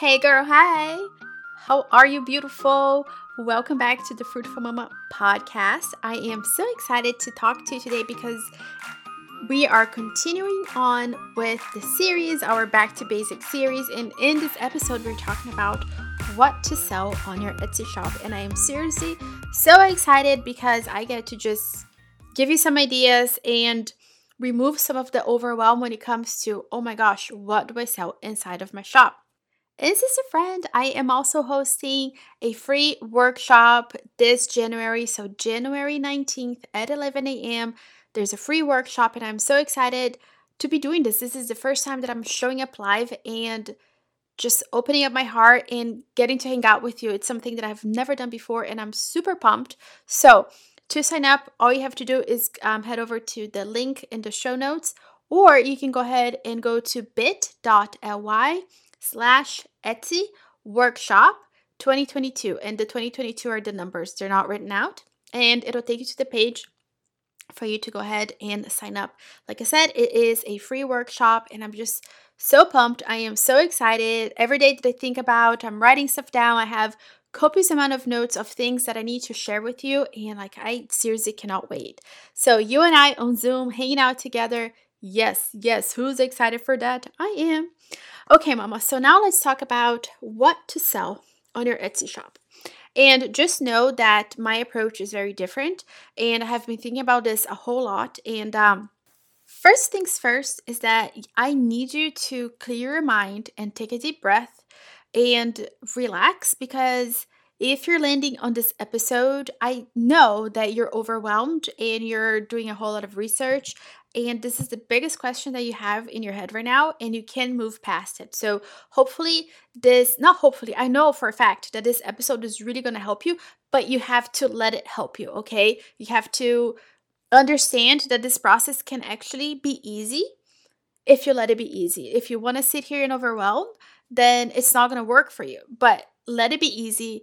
Hey girl, hi. How are you, beautiful? Welcome back to the Fruitful Mama podcast. I am so excited to talk to you today because we are continuing on with the series, our Back to Basics series. And in this episode, we're talking about what to sell on your Etsy shop. And I am seriously so excited because I get to just give you some ideas and remove some of the overwhelm when it comes to, oh my gosh, what do I sell inside of my shop? Is this a friend? I am also hosting a free workshop this January. So, January 19th at 11 a.m., there's a free workshop, and I'm so excited to be doing this. This is the first time that I'm showing up live and just opening up my heart and getting to hang out with you. It's something that I've never done before, and I'm super pumped. So, to sign up, all you have to do is um, head over to the link in the show notes, or you can go ahead and go to bit.ly slash Etsy workshop 2022. And the 2022 are the numbers, they're not written out. And it'll take you to the page for you to go ahead and sign up. Like I said, it is a free workshop, and I'm just so pumped. I am so excited. Every day that I think about, I'm writing stuff down. I have copious amount of notes of things that I need to share with you, and like I seriously cannot wait. So you and I on Zoom hanging out together. Yes, yes, who's excited for that? I am. Okay, mama. So now let's talk about what to sell on your Etsy shop. And just know that my approach is very different, and I have been thinking about this a whole lot. And um, first things first is that I need you to clear your mind and take a deep breath and relax because if you're landing on this episode, I know that you're overwhelmed and you're doing a whole lot of research. And this is the biggest question that you have in your head right now, and you can move past it. So, hopefully, this not hopefully, I know for a fact that this episode is really going to help you, but you have to let it help you, okay? You have to understand that this process can actually be easy if you let it be easy. If you want to sit here and overwhelm, then it's not going to work for you. But let it be easy.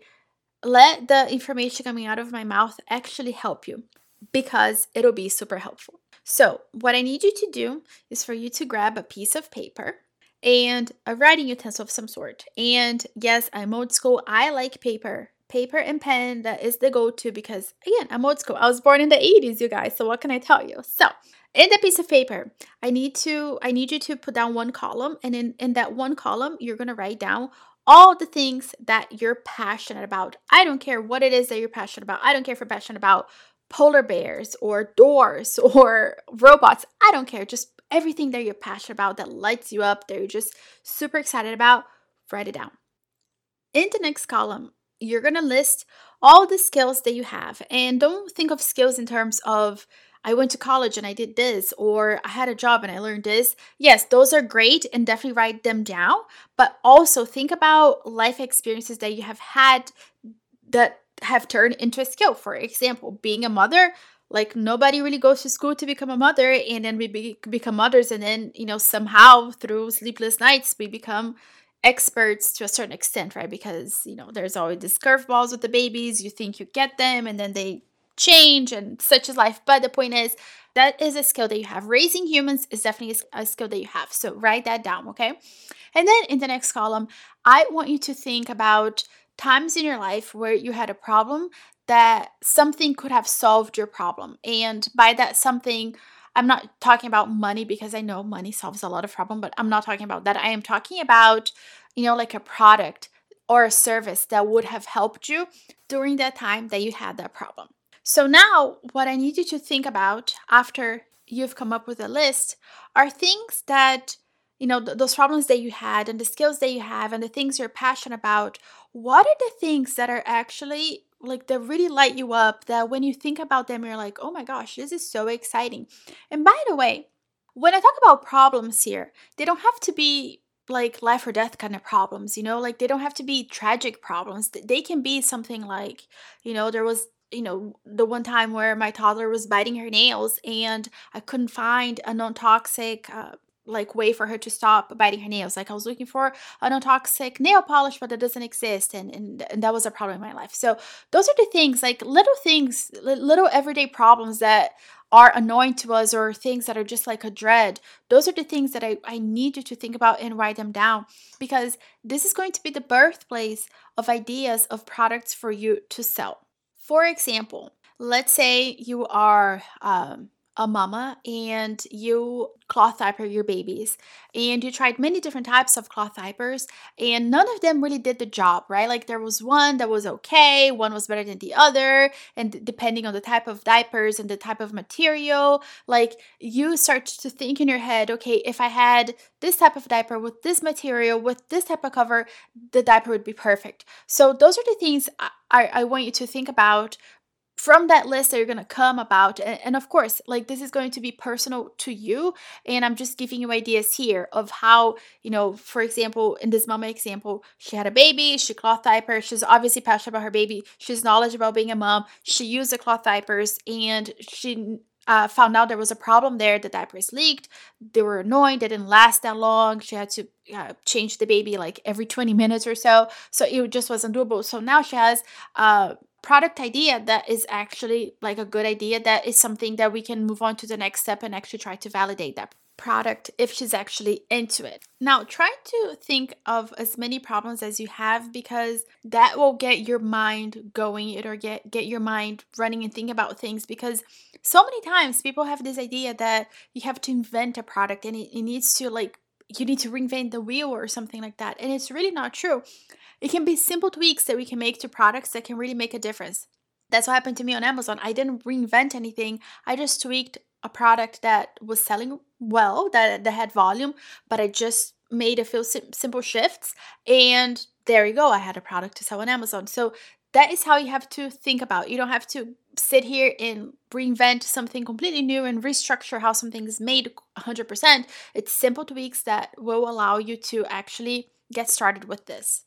Let the information coming out of my mouth actually help you because it'll be super helpful. So, what I need you to do is for you to grab a piece of paper and a writing utensil of some sort. And yes, I'm old school. I like paper. Paper and pen, that is the go to because, again, I'm old school. I was born in the 80s, you guys. So, what can I tell you? So, in the piece of paper i need to i need you to put down one column and in in that one column you're going to write down all the things that you're passionate about. I don't care what it is that you're passionate about. I don't care if you're passionate about polar bears or doors or robots. I don't care. Just everything that you're passionate about that lights you up that you're just super excited about write it down. In the next column you're going to list all the skills that you have. And don't think of skills in terms of I went to college and I did this, or I had a job and I learned this. Yes, those are great and definitely write them down. But also think about life experiences that you have had that have turned into a skill. For example, being a mother, like nobody really goes to school to become a mother, and then we be- become mothers, and then, you know, somehow through sleepless nights, we become experts to a certain extent, right? Because, you know, there's always these curveballs with the babies. You think you get them, and then they change and such is life. But the point is, that is a skill that you have. Raising humans is definitely a skill that you have. So write that down, okay? And then in the next column, I want you to think about times in your life where you had a problem that something could have solved your problem. And by that something, I'm not talking about money because I know money solves a lot of problem, but I'm not talking about that. I am talking about, you know, like a product or a service that would have helped you during that time that you had that problem. So now, what I need you to think about after you've come up with a list are things that you know th- those problems that you had and the skills that you have and the things you're passionate about. What are the things that are actually like that really light you up that when you think about them you're like oh my gosh this is so exciting. And by the way when i talk about problems here they don't have to be like life or death kind of problems you know? Like they don't have to be tragic problems. They can be something like you know there was you know, the one time where my toddler was biting her nails and I couldn't find a non toxic uh, like way for her to stop biting her nails. Like I was looking for a non-toxic nail polish, but that doesn't exist, and, and and that was a problem in my life. So those are the things, like little things, little everyday problems that are annoying to us or things that are just like a dread. Those are the things that I, I need you to think about and write them down because this is going to be the birthplace of ideas of products for you to sell. For example, let's say you are um, a mama and you cloth diaper your babies and you tried many different types of cloth diapers and none of them really did the job right? Like there was one that was okay one was better than the other and depending on the type of diapers and the type of material like you start to think in your head okay if i had this type of diaper with this material with this type of cover the diaper would be perfect. So those are the things I, I want you to think about from that list that you're going to come about and, of course like this is going to be personal to you and i'm just giving you ideas here of how you know for example in this mama example she had a baby she cloth diaper she's obviously passionate about her baby she's knowledgeable about being a mom she used the cloth diapers and she uh, found out there was a problem there. The diapers leaked. They were annoying. They didn't last that long. She had to uh, change the baby like every 20 minutes or so. So it just wasn't doable. So now she has uh, product idea that is actually like a good idea that is something that we can move on to the next step and actually try to validate that product if she's actually into it. Now, try to think of as many problems as you have because that will get your mind going it or get get your mind running and think about things because so many times people have this idea that you have to invent a product and it, it needs to like you need to reinvent the wheel or something like that. And it's really not true. It can be simple tweaks that we can make to products that can really make a difference. That's what happened to me on Amazon. I didn't reinvent anything. I just tweaked a product that was selling well, that, that had volume, but I just made a few sim- simple shifts and there you go. I had a product to sell on Amazon. So that is how you have to think about. You don't have to sit here and reinvent something completely new and restructure how something is made 100%. It's simple tweaks that will allow you to actually get started with this.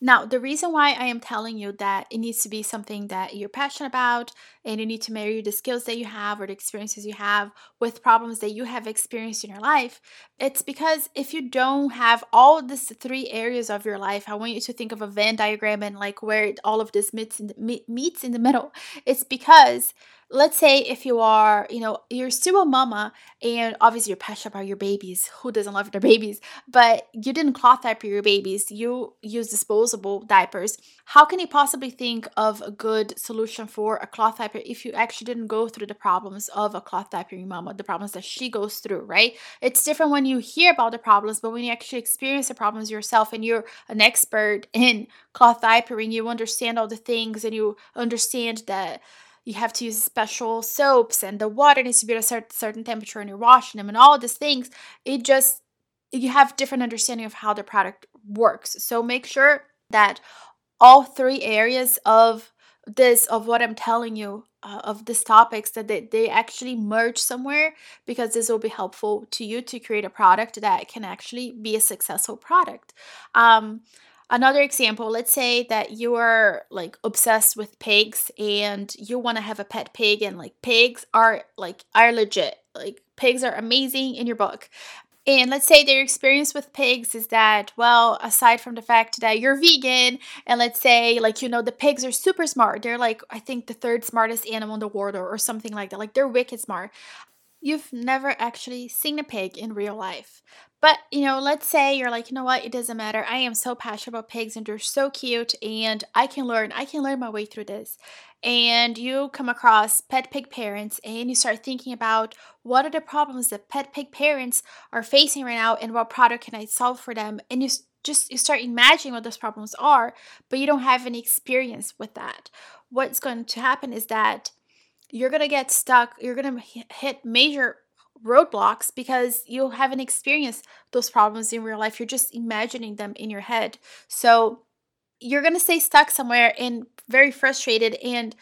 Now, the reason why I am telling you that it needs to be something that you're passionate about and you need to marry the skills that you have or the experiences you have with problems that you have experienced in your life, it's because if you don't have all these three areas of your life, I want you to think of a Venn diagram and like where all of this meets in the, meets in the middle. It's because let's say if you are, you know, you're still a mama and obviously you're passionate about your babies. Who doesn't love their babies? But you didn't cloth diaper your babies. You use disposable diapers. How can you possibly think of a good solution for a cloth diaper if you actually didn't go through the problems of a cloth diapering mama, the problems that she goes through, right? It's different when you hear about the problems, but when you actually experience the problems yourself and you're an expert in cloth diapering, you understand all the things and you understand that you have to use special soaps and the water needs to be at a certain temperature and you're washing them and all these things. It just you have different understanding of how the product works. So make sure that all three areas of this of what i'm telling you uh, of these topics that they, they actually merge somewhere because this will be helpful to you to create a product that can actually be a successful product. Um, Another example, let's say that you are like obsessed with pigs and you want to have a pet pig and like pigs are like are legit. Like pigs are amazing in your book. And let's say their experience with pigs is that, well, aside from the fact that you're vegan, and let's say, like, you know, the pigs are super smart. They're like, I think, the third smartest animal in the world, or, or something like that. Like, they're wicked smart. You've never actually seen a pig in real life. But, you know, let's say you're like, you know what, it doesn't matter. I am so passionate about pigs and they're so cute and I can learn. I can learn my way through this. And you come across pet pig parents and you start thinking about what are the problems that pet pig parents are facing right now and what product can I solve for them? And you just you start imagining what those problems are, but you don't have any experience with that. What's going to happen is that you're going to get stuck, you're going to hit major roadblocks because you haven't experienced those problems in real life. You're just imagining them in your head. So you're going to stay stuck somewhere and very frustrated and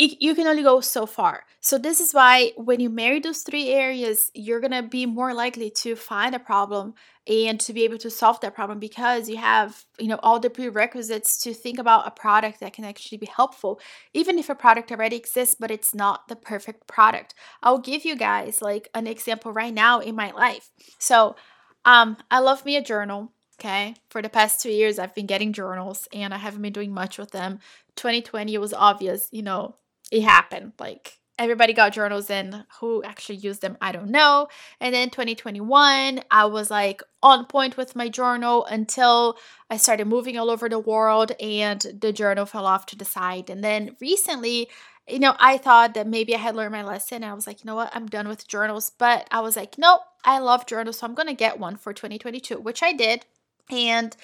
you can only go so far. So this is why when you marry those three areas, you're going to be more likely to find a problem and to be able to solve that problem because you have you know all the prerequisites to think about a product that can actually be helpful even if a product already exists but it's not the perfect product. I'll give you guys like an example right now in my life. So um i love me a journal okay? For the past two years i've been getting journals and i haven't been doing much with them. 2020 it was obvious you know it happened like everybody got journals and who actually used them i don't know. And then 2021 i was like on point with my journal until i started moving all over the world and the journal fell off to the side. And then recently you know i thought that maybe i had learned my lesson i was like you know what? I'm done with journals. But i was like nope i love journals so i'm gonna get one for 2022 which i did. And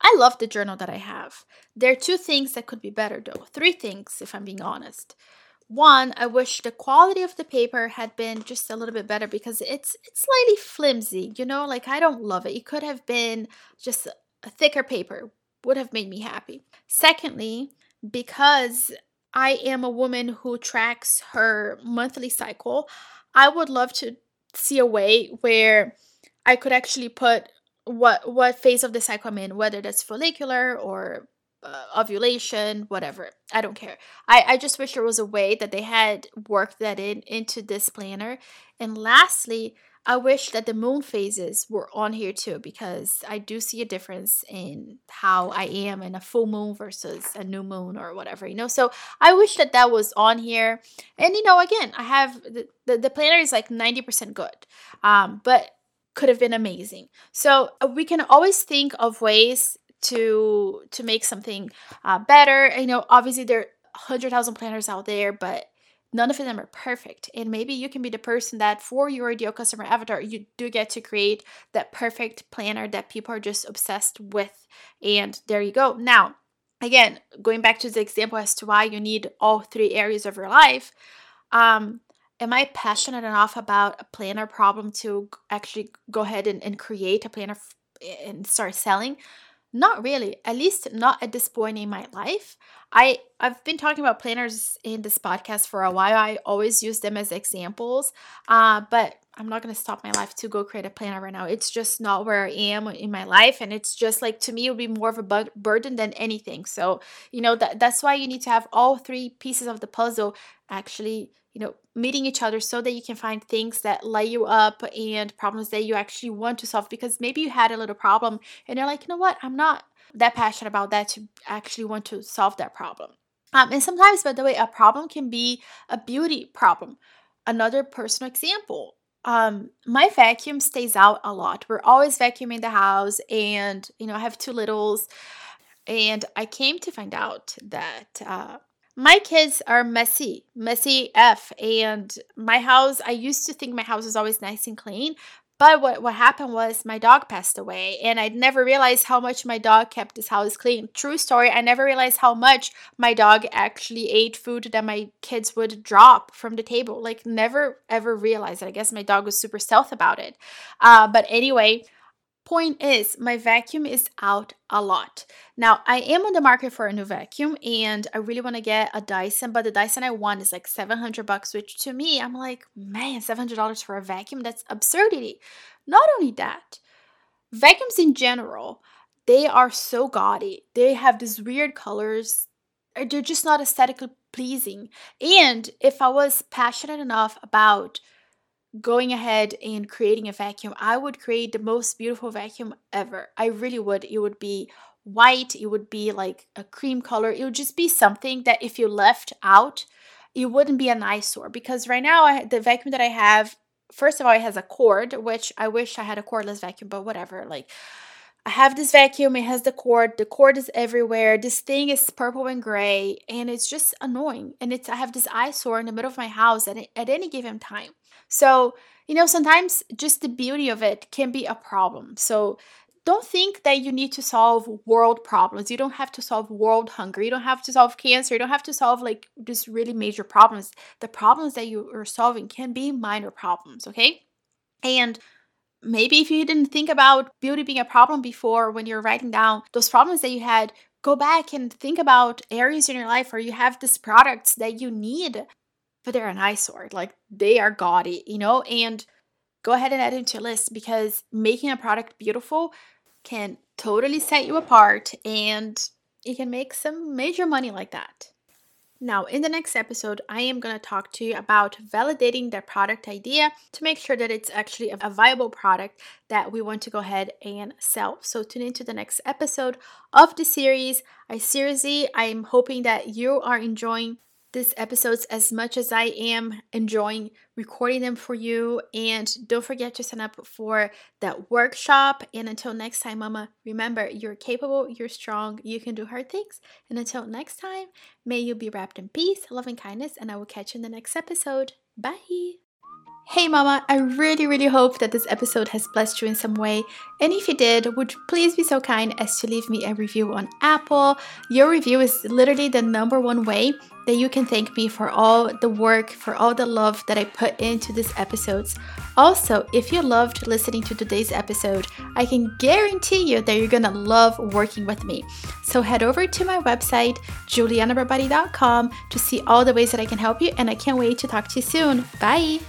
I love the journal that I have. There are two things that could be better, though. Three things, if I'm being honest one i wish the quality of the paper had been just a little bit better because it's it's slightly flimsy you know like i don't love it it could have been just a thicker paper would have made me happy secondly because i am a woman who tracks her monthly cycle i would love to see a way where i could actually put what what phase of the cycle i'm in whether that's follicular or uh, ovulation, whatever. I don't care. I, I just wish there was a way that they had worked that in into this planner. And lastly, I wish that the moon phases were on here too because I do see a difference in how I am in a full moon versus a new moon or whatever, you know. So I wish that that was on here. And you know, again, I have the the, the planner is like 90% good. Um, but could have been amazing. So uh, we can always think of ways to to make something uh, better. You know, obviously there are hundred thousand planners out there, but none of them are perfect. And maybe you can be the person that for your ideal customer avatar, you do get to create that perfect planner that people are just obsessed with. And there you go. Now, again, going back to the example as to why you need all three areas of your life. Um, am I passionate enough about a planner problem to actually go ahead and, and create a planner f- and start selling? Not really, at least not at this point in my life. I I've been talking about planners in this podcast for a while. I always use them as examples, uh, but I'm not gonna stop my life to go create a planner right now. It's just not where I am in my life, and it's just like to me, it would be more of a bu- burden than anything. So you know that that's why you need to have all three pieces of the puzzle actually you know meeting each other so that you can find things that light you up and problems that you actually want to solve because maybe you had a little problem and you're like you know what i'm not that passionate about that to actually want to solve that problem um, and sometimes by the way a problem can be a beauty problem another personal example um my vacuum stays out a lot we're always vacuuming the house and you know i have two littles and i came to find out that uh, my kids are messy, messy F. And my house, I used to think my house was always nice and clean. But what, what happened was my dog passed away, and I never realized how much my dog kept this house clean. True story, I never realized how much my dog actually ate food that my kids would drop from the table. Like, never ever realized it. I guess my dog was super stealth about it. Uh, but anyway, Point is, my vacuum is out a lot. Now, I am on the market for a new vacuum and I really want to get a Dyson, but the Dyson I want is like 700 bucks, which to me, I'm like, man, $700 for a vacuum? That's absurdity. Not only that, vacuums in general, they are so gaudy. They have these weird colors. Uh, they're just not aesthetically pleasing. And if I was passionate enough about going ahead and creating a vacuum, I would create the most beautiful vacuum ever. I really would. It would be white, it would be like a cream color. It would just be something that if you left out, it wouldn't be an eyesore because right now I, the vacuum that I have first of all it has a cord which I wish I had a cordless vacuum but whatever like I have this vacuum, it has the cord, the cord is everywhere. This thing is purple and gray, and it's just annoying. And it's I have this eyesore in the middle of my house at, at any given time. So, you know, sometimes just the beauty of it can be a problem. So, don't think that you need to solve world problems. You don't have to solve world hunger. You don't have to solve cancer. You don't have to solve like just really major problems. The problems that you are solving can be minor problems, okay? And maybe if you didn't think about beauty being a problem before when you're writing down those problems that you had, go back and think about areas in your life where you have these products that you need but they're an eyesore. Like they are gaudy, you know? And go ahead and add it to your list because making a product beautiful can totally set you apart and you can make some major money like that. Now, in the next episode, I am going to talk to you about validating the product idea to make sure that it's actually a viable product that we want to go ahead and sell. So, tune into the next episode of the series. I seriously, I'm hoping that you are enjoying these episodes as much as I am enjoying recording them for you. And don't forget to sign up for that workshop. And until next time, Mama, remember you're capable, you're strong, you can do hard things. And until next time, may you be wrapped in peace, love, and kindness. And I will catch you in the next episode. Bye. Hey mama, I really really hope that this episode has blessed you in some way. And if you did, would you please be so kind as to leave me a review on Apple? Your review is literally the number one way that you can thank me for all the work, for all the love that I put into these episodes. Also, if you loved listening to today's episode, I can guarantee you that you're gonna love working with me. So head over to my website, julianabarbati.com, to see all the ways that I can help you, and I can't wait to talk to you soon. Bye!